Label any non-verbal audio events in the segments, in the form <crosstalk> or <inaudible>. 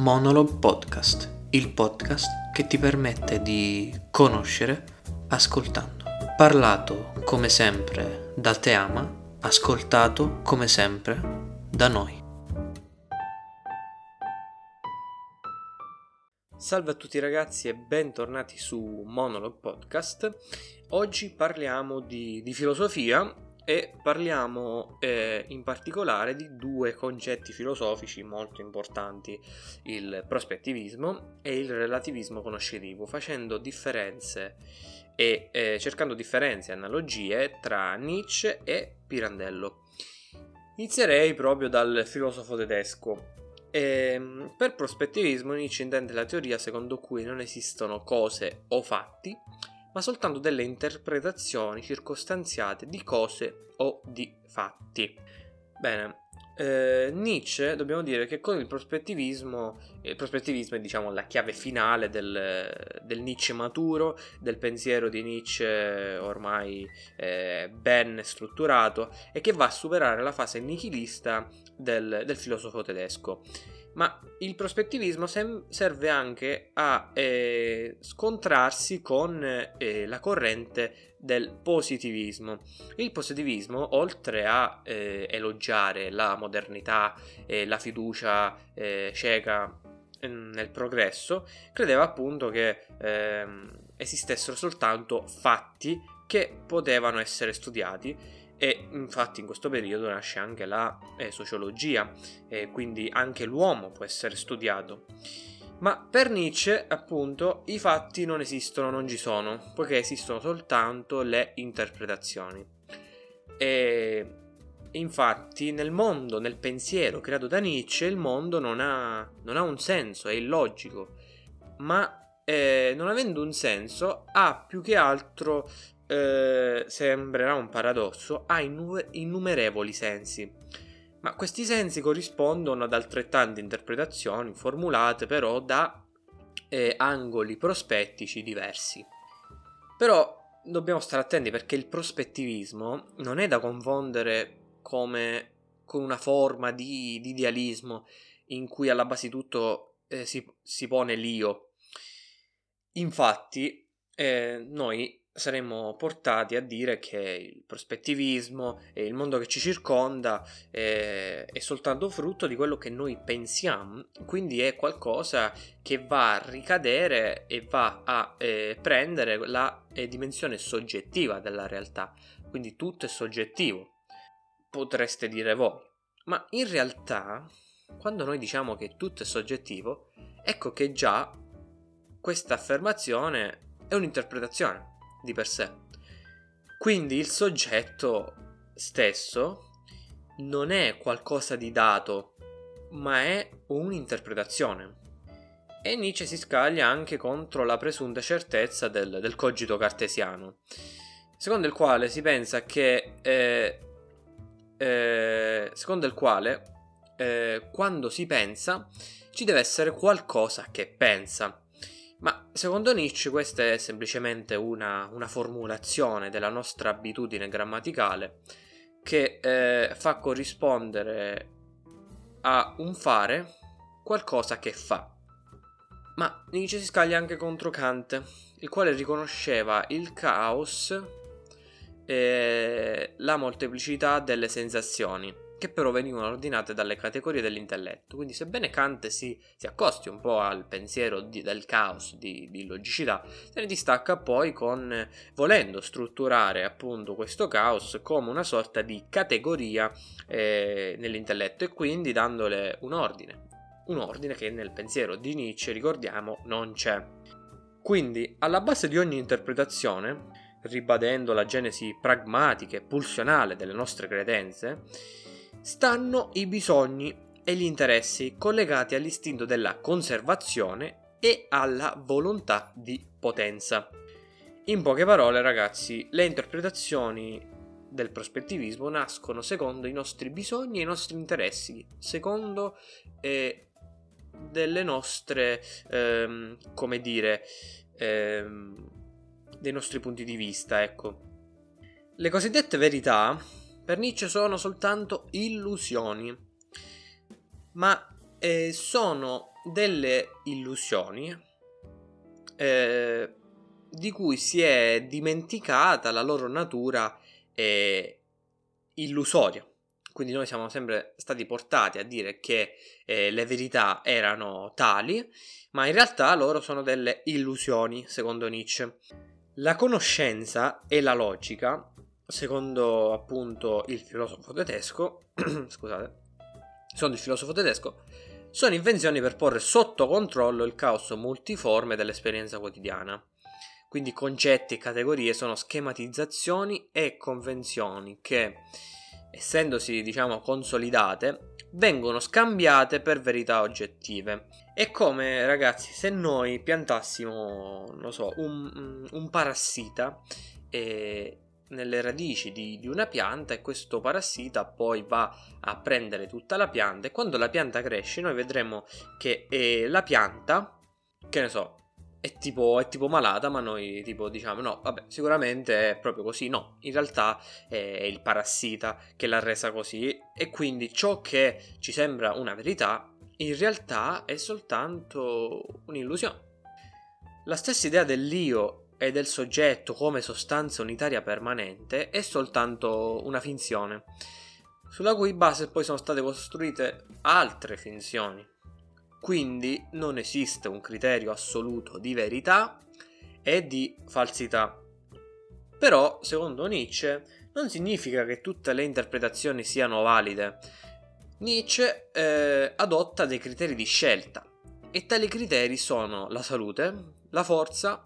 Monologue Podcast, il podcast che ti permette di conoscere ascoltando. Parlato come sempre da Teama, ascoltato come sempre da noi. Salve a tutti ragazzi e bentornati su Monologue Podcast. Oggi parliamo di, di filosofia e parliamo eh, in particolare di due concetti filosofici molto importanti, il prospettivismo e il relativismo conoscitivo, facendo differenze e eh, cercando differenze e analogie tra Nietzsche e Pirandello. Inizierei proprio dal filosofo tedesco. E, ehm, per prospettivismo Nietzsche intende la teoria secondo cui non esistono cose o fatti, ma soltanto delle interpretazioni circostanziate di cose o di fatti. Bene, eh, Nietzsche dobbiamo dire che con il prospettivismo, il prospettivismo è diciamo la chiave finale del, del Nietzsche maturo, del pensiero di Nietzsche ormai eh, ben strutturato e che va a superare la fase nichilista del, del filosofo tedesco ma il prospettivismo sem- serve anche a eh, scontrarsi con eh, la corrente del positivismo. Il positivismo, oltre a eh, elogiare la modernità e la fiducia eh, cieca mm, nel progresso, credeva appunto che ehm, esistessero soltanto fatti che potevano essere studiati e infatti in questo periodo nasce anche la eh, sociologia, e quindi anche l'uomo può essere studiato. Ma per Nietzsche, appunto, i fatti non esistono, non ci sono, poiché esistono soltanto le interpretazioni. E infatti nel mondo, nel pensiero creato da Nietzsche, il mondo non ha, non ha un senso, è illogico, ma eh, non avendo un senso ha più che altro eh, sembrerà un paradosso, ha innu- innumerevoli sensi. Ma questi sensi corrispondono ad altrettante interpretazioni formulate però da eh, angoli prospettici diversi. Però dobbiamo stare attenti perché il prospettivismo non è da confondere come con una forma di, di idealismo in cui alla base di tutto eh, si, si, pone l'io. Infatti, eh, noi saremmo portati a dire che il prospettivismo e il mondo che ci circonda è, è, soltanto frutto di quello che noi pensiamo, quindi è qualcosa che va a ricadere e va a eh, prendere la eh, dimensione soggettiva della realtà, quindi tutto è soggettivo, potreste dire voi, ma in realtà quando noi diciamo che tutto è soggettivo, ecco che già questa affermazione è un'interpretazione di per sé. Quindi il soggetto stesso non è qualcosa di dato, ma è un'interpretazione. E Nietzsche si scaglia anche contro la presunta certezza del, del cogito cartesiano, secondo il quale si pensa che, eh, eh, secondo il quale, eh, quando si pensa, ci deve essere qualcosa che pensa. Ma secondo Nietzsche questa è semplicemente una, una formulazione della nostra abitudine grammaticale che eh, fa corrispondere a un fare qualcosa che fa. Ma Nietzsche si scaglia anche contro Kant, il quale riconosceva il caos e la molteplicità delle sensazioni che però venivano ordinate dalle categorie dell'intelletto. Quindi, sebbene Kant si, si accosti un po' al pensiero di, del caos, di, di, logicità, se ne distacca poi con volendo strutturare appunto questo caos come una sorta di categoria eh, nell'intelletto e quindi dandole un ordine. Un ordine che nel pensiero di Nietzsche, ricordiamo, non c'è. Quindi, alla base di ogni interpretazione, ribadendo la genesi pragmatica e pulsionale delle nostre credenze, stanno i bisogni e gli interessi collegati all'istinto della conservazione e alla volontà di potenza. In poche parole, ragazzi, le interpretazioni del prospettivismo nascono secondo i nostri bisogni e i nostri interessi, secondo eh, delle nostre, ehm, come dire, ehm, dei nostri punti di vista, ecco. Le cosiddette verità per Nietzsche sono soltanto illusioni. Ma eh, sono delle illusioni eh, di cui si è dimenticata la loro natura eh, illusoria. Quindi noi siamo sempre stati portati a dire che eh, le verità erano tali, ma in realtà loro sono delle illusioni, secondo Nietzsche. La conoscenza e la logica, secondo appunto il filosofo tedesco, <clears throat> scusate, secondo il filosofo tedesco, sono invenzioni per porre sotto controllo il caos multiforme dell'esperienza quotidiana. Quindi concetti e categorie sono schematizzazioni e convenzioni che, essendosi diciamo consolidate, vengono scambiate per verità oggettive. È come ragazzi se noi piantassimo, non so, un, un parassita e nelle radici di, di, una pianta e questo parassita poi va a prendere tutta la pianta e quando la pianta cresce noi vedremo che eh, la pianta, che ne so, è tipo, è tipo malata ma noi tipo diciamo no, vabbè sicuramente è proprio così, no, in realtà è il parassita che l'ha resa così e quindi ciò che ci sembra una verità in realtà è soltanto un'illusione. La stessa idea dell'io e del soggetto come sostanza unitaria permanente è soltanto una finzione, sulla cui base poi sono state costruite altre finzioni. Quindi non esiste un criterio assoluto di verità e di falsità. Però, secondo Nietzsche, non significa che tutte le interpretazioni siano valide. Nietzsche eh, adotta dei criteri di scelta e tali criteri sono la salute, la forza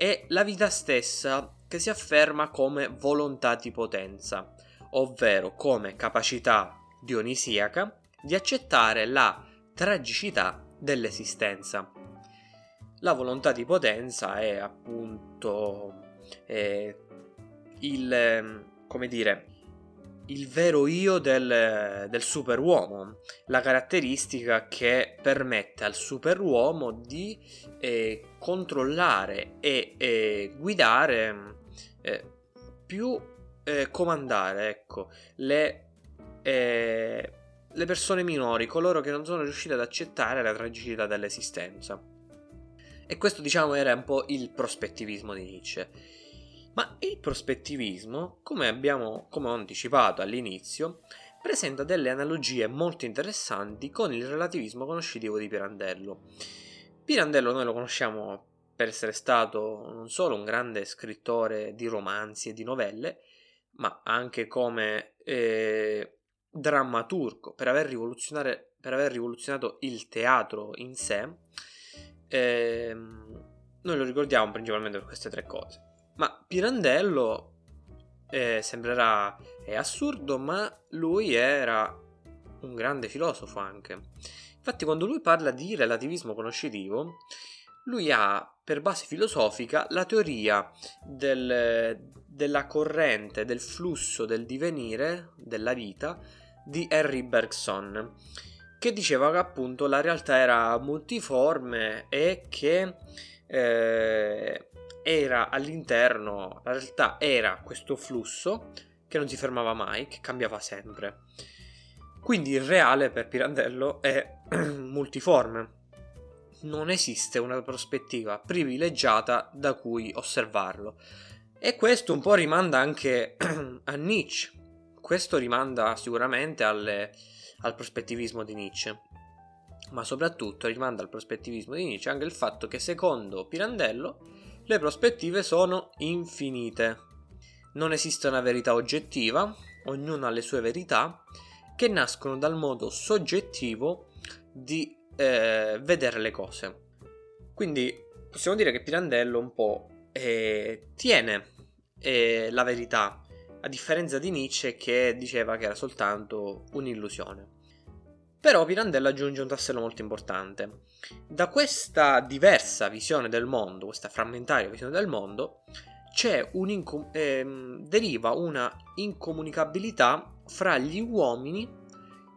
è la vita stessa che si afferma come volontà di potenza, ovvero come capacità dionisiaca di accettare la tragicità dell'esistenza. La volontà di potenza è appunto eh, il, come dire, il vero io del, del superuomo, la caratteristica che permette al superuomo di eh, controllare e eh, guidare eh, più eh, comandare ecco, le, eh, le persone minori, coloro che non sono riusciti ad accettare la tragicità dell'esistenza. E questo diciamo era un po' il prospettivismo di Nietzsche. Ma il prospettivismo, come abbiamo come ho anticipato all'inizio, presenta delle analogie molto interessanti con il relativismo conoscitivo di Pirandello. Pirandello noi lo conosciamo per essere stato non solo un grande scrittore di romanzi e di novelle, ma anche come eh, drammaturgo, per aver, per aver, rivoluzionato il teatro in sé. Eh, noi lo ricordiamo principalmente per queste tre cose. Ma Pirandello eh, sembrerà è assurdo, ma lui era un grande filosofo anche. Infatti, quando lui parla di relativismo conoscitivo, lui ha per base filosofica la teoria del, della corrente, del flusso del divenire della vita di Henry Bergson, che diceva che appunto la realtà era multiforme e che eh, era all'interno, la realtà era questo flusso che non si fermava mai, che cambiava sempre. Quindi il reale per Pirandello è <clears throat> multiforme. Non esiste una prospettiva privilegiata da cui osservarlo. E questo un po' rimanda anche <clears throat> a Nietzsche. Questo rimanda sicuramente alle, al prospettivismo di Nietzsche. Ma soprattutto rimanda al prospettivismo di Nietzsche anche il fatto che secondo Pirandello le prospettive sono infinite. Non esiste una verità oggettiva, ognuno ha le sue verità, che nascono dal modo soggettivo di eh, vedere le cose. Quindi possiamo dire che Pirandello un po' eh, tiene eh, la verità, a differenza di Nietzsche che diceva che era soltanto un'illusione. Però Pirandello aggiunge un tassello molto importante. Da questa diversa visione del mondo, questa frammentaria visione del mondo, un incom- ehm, deriva una incomunicabilità fra gli uomini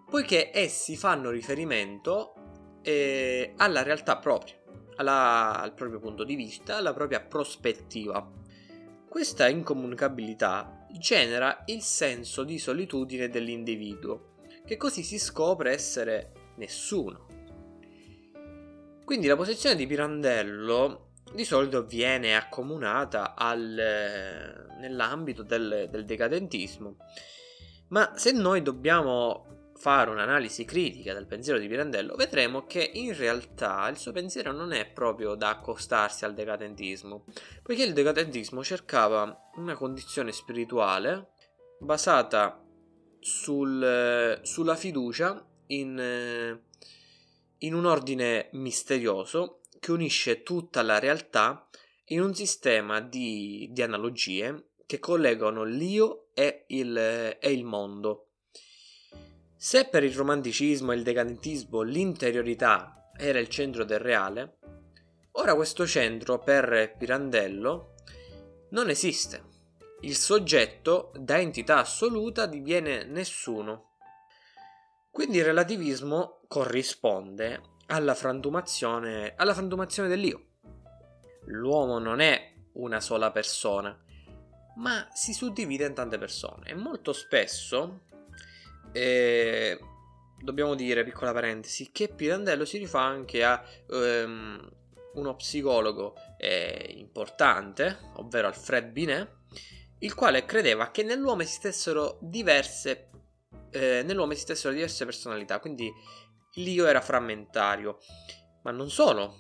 poiché essi fanno riferimento eh, alla realtà propria, alla, al proprio punto di vista, alla propria prospettiva. Questa incomunicabilità genera il senso di solitudine dell'individuo che così si scopre essere nessuno, Quindi la posizione di Pirandello di solito viene accomunata al, nell'ambito del, del decadentismo, ma se noi dobbiamo fare un'analisi critica del pensiero di Pirandello, vedremo che in realtà il suo pensiero non è proprio da accostarsi al decadentismo, poiché il decadentismo cercava una condizione spirituale basata sul, sulla fiducia in, in un ordine misterioso che unisce tutta la realtà in un sistema di, di analogie che collegano l'io e il, e il mondo. Se per il romanticismo e il decadentismo l'interiorità era il centro del reale, ora questo centro per Pirandello non esiste. Il soggetto da entità assoluta diviene nessuno. Quindi il relativismo corrisponde alla frantumazione, alla frantumazione dell'io. L'uomo non è una sola persona, ma si suddivide in tante persone e molto spesso eh, dobbiamo dire, piccola parentesi, che Pirandello si rifà anche a um, uno psicologo eh, importante, ovvero Alfred Binet, il quale credeva che nell'uomo esistessero diverse eh, nell'uomo esistessero diverse personalità, quindi l'io era frammentario. Ma non solo.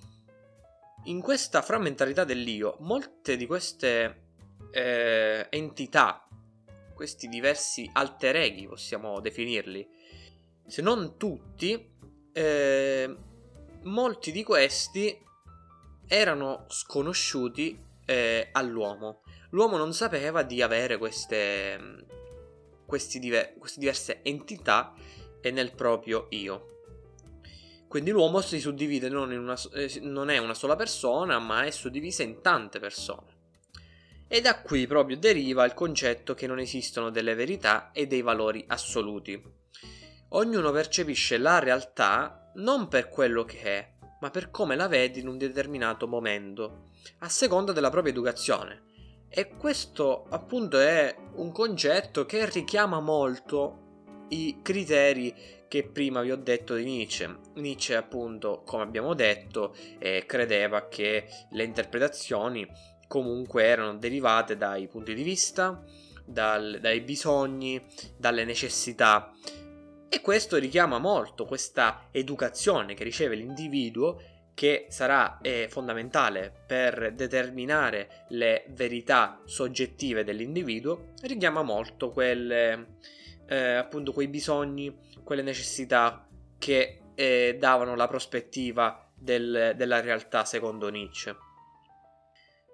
In questa frammentarità dell'io, molte di queste eh, entità, questi diversi alter eghi, possiamo definirli, se non tutti, eh, molti di questi erano sconosciuti eh, all'uomo. L'uomo non sapeva di avere queste, diver- queste diverse entità nel proprio io. Quindi l'uomo si suddivide, non, una, eh, non è una sola persona, ma è suddivisa in tante persone. E da qui proprio deriva il concetto che non esistono delle verità e dei valori assoluti. Ognuno percepisce la realtà non per quello che è, ma per come la vede in un determinato momento, a seconda della propria educazione. E questo appunto è un concetto che richiama molto i criteri che prima vi ho detto di Nietzsche. Nietzsche appunto, come abbiamo detto, eh, credeva che le interpretazioni comunque erano derivate dai punti di vista, dal, dai bisogni, dalle necessità. E questo richiama molto questa educazione che riceve l'individuo che sarà eh, fondamentale per determinare le verità soggettive dell'individuo, richiama molto quelle, eh, appunto quei bisogni, quelle necessità che eh, davano la prospettiva del, della realtà secondo Nietzsche.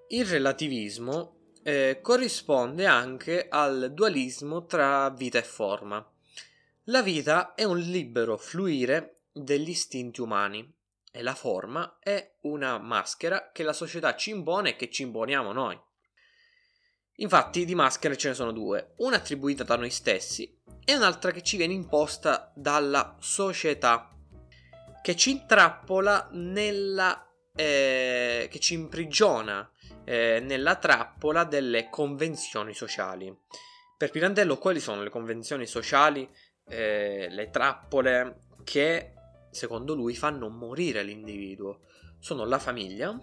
Il relativismo eh, corrisponde anche al dualismo tra vita e forma. La vita è un libero fluire degli istinti umani e la forma è una maschera che la società ci impone e che ci imponiamo noi. Infatti di maschere ce ne sono due, una attribuita da noi stessi e un'altra che ci viene imposta dalla società, che ci intrappola nella... Eh, che ci imprigiona eh, nella trappola delle convenzioni sociali. Per Pirandello quali sono le convenzioni sociali, eh, le trappole che secondo lui, fanno morire l'individuo sono la famiglia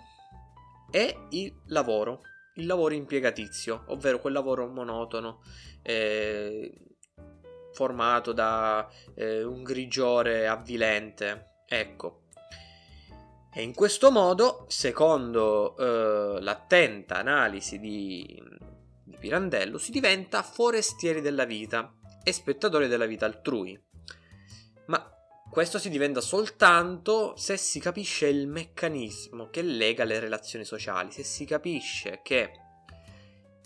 e il lavoro, il lavoro impiegatizio, ovvero quel lavoro monotono, eh, formato da eh, un grigiore avvilente. Ecco. E in questo modo, secondo eh, l'attenta analisi di, di Pirandello, si diventa forestieri della vita e spettatori della vita altrui. Questo si diventa soltanto se si capisce il meccanismo che lega le relazioni sociali, se si capisce che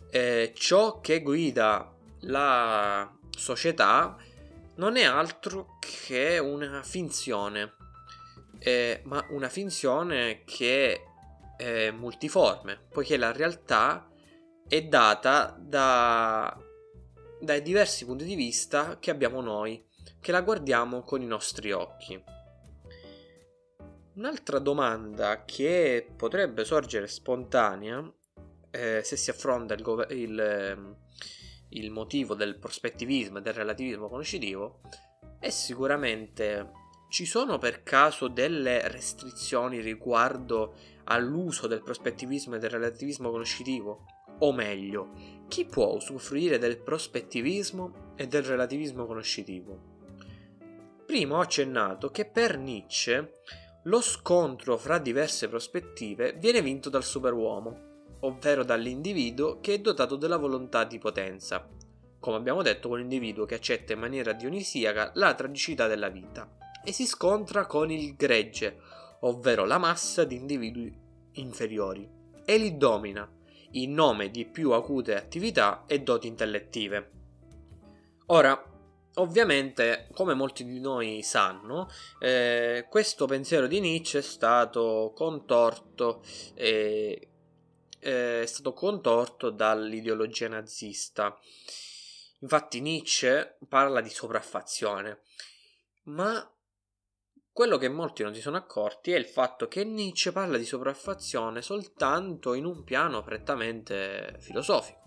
eh, ciò che guida la società non è altro che una finzione, eh, ma una finzione che è multiforme, poiché la realtà è data da, dai diversi punti di vista che abbiamo noi che la guardiamo con i nostri occhi. Un'altra domanda che potrebbe sorgere spontanea eh, se si affronta il, gov- il, ehm, il, motivo del prospettivismo e del relativismo conoscitivo è sicuramente ci sono per caso delle restrizioni riguardo all'uso del prospettivismo e del relativismo conoscitivo? O meglio, chi può usufruire del prospettivismo e del relativismo conoscitivo? Prima ho accennato che per Nietzsche lo scontro fra diverse prospettive viene vinto dal superuomo, ovvero dall'individuo che è dotato della volontà di potenza, come abbiamo detto con l'individuo che accetta in maniera dionisiaca la tragicità della vita, e si scontra con il gregge, ovvero la massa di individui inferiori, e li domina, in nome di più acute attività e doti intellettive. Ora, Ovviamente, come molti di noi sanno, eh, questo pensiero di Nietzsche è stato contorto, eh, è stato contorto dall'ideologia nazista. Infatti Nietzsche parla di sopraffazione, ma quello che molti non si sono accorti è il fatto che Nietzsche parla di sopraffazione soltanto in un piano prettamente filosofico.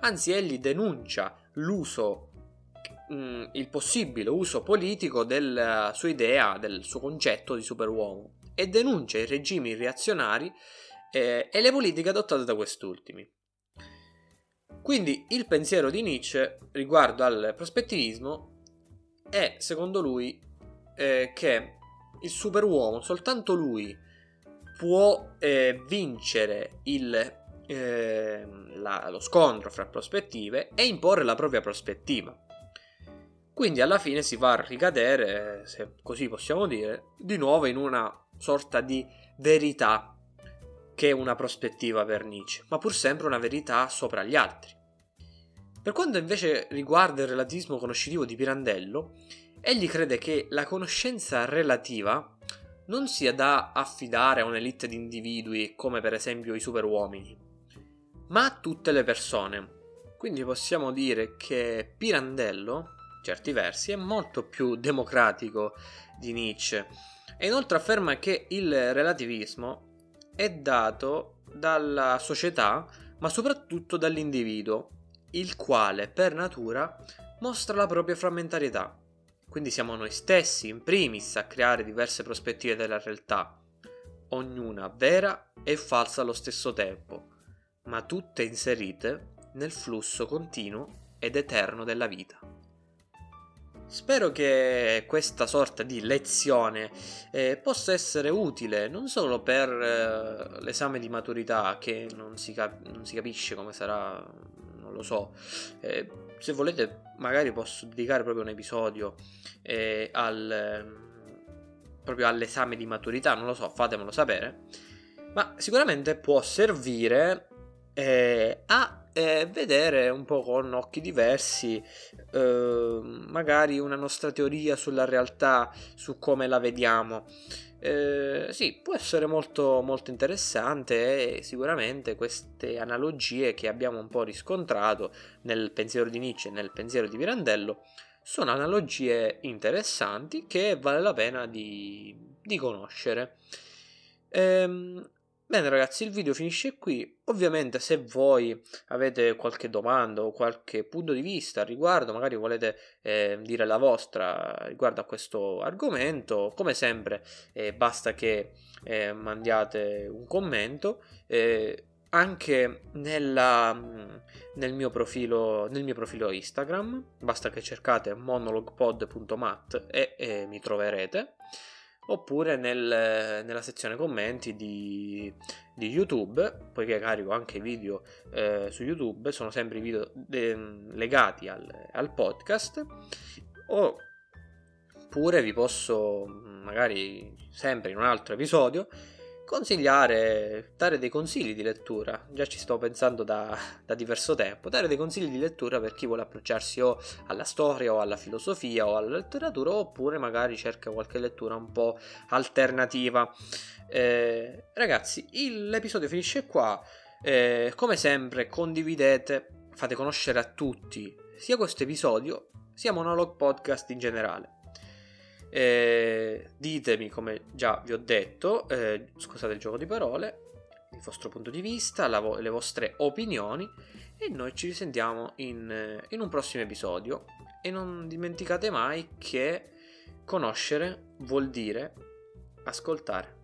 Anzi, egli denuncia l'uso mh, il possibile uso politico della sua idea, del suo concetto di superuomo e denuncia i regimi reazionari eh, e le politiche adottate da quest'ultimi. Quindi il pensiero di Nietzsche riguardo al prospettivismo è, secondo lui, eh, che il superuomo, soltanto lui, può eh, vincere il, eh, la, lo scontro fra prospettive e imporre la propria prospettiva. Quindi alla fine si va a ricadere, se così possiamo dire, di nuovo in una sorta di verità che è una prospettiva per Nietzsche, ma pur sempre una verità sopra gli altri. Per quanto invece riguarda il relativismo conoscitivo di Pirandello, egli crede che la conoscenza relativa non sia da affidare a un'elite di individui come per esempio i superuomini, ma a tutte le persone. Quindi possiamo dire che Pirandello certi versi, è molto più democratico di Nietzsche. E inoltre afferma che il relativismo è dato dalla società, ma soprattutto dall'individuo, il quale per natura mostra la propria frammentarietà. Quindi siamo noi stessi, in primis, a creare diverse prospettive della realtà, ognuna vera e falsa allo stesso tempo, ma tutte inserite nel flusso continuo ed eterno della vita. Spero che questa sorta di lezione eh, possa essere utile non solo per eh, l'esame di maturità che non si, cap- non si, capisce come sarà, non lo so. Eh, se volete magari posso dedicare proprio un episodio eh, al, proprio all'esame di maturità, non lo so, fatemelo sapere. Ma sicuramente può servire eh, a e vedere un po' con occhi diversi eh, magari una nostra teoria sulla realtà, su come la vediamo. Eh, sì, può essere molto, molto interessante e sicuramente queste analogie che abbiamo un po' riscontrato nel pensiero di Nietzsche e nel pensiero di Pirandello sono analogie interessanti che vale la pena di, di conoscere. Ehm, Bene ragazzi, il video finisce qui. Ovviamente se voi avete qualche domanda o qualche punto di vista al riguardo, magari volete eh, dire la vostra riguardo a questo argomento, come sempre eh, basta che eh, mandiate un commento. Eh, anche nella, nel, mio profilo, nel mio profilo Instagram, basta che cercate monologpod.mat e mi troverete oppure nel, nella sezione commenti di, di, YouTube, poiché carico anche video eh, su YouTube, sono sempre i video de, legati al, al podcast, oppure vi posso magari sempre in un altro episodio consigliare, dare dei consigli di lettura, già ci sto pensando da, da, diverso tempo, dare dei consigli di lettura per chi vuole approcciarsi o alla storia o alla filosofia o alla letteratura oppure magari cerca qualche lettura un po' alternativa. Eh, ragazzi, il, l'episodio finisce qua, eh, come sempre condividete, fate conoscere a tutti sia questo episodio sia Monolog Podcast in generale. Eh, ditemi, come già vi ho detto, eh, scusate il gioco di parole, il vostro punto di vista, vo- le vostre opinioni e noi ci risentiamo in, in un prossimo episodio. E non dimenticate mai che Conoscere vuol dire ascoltare.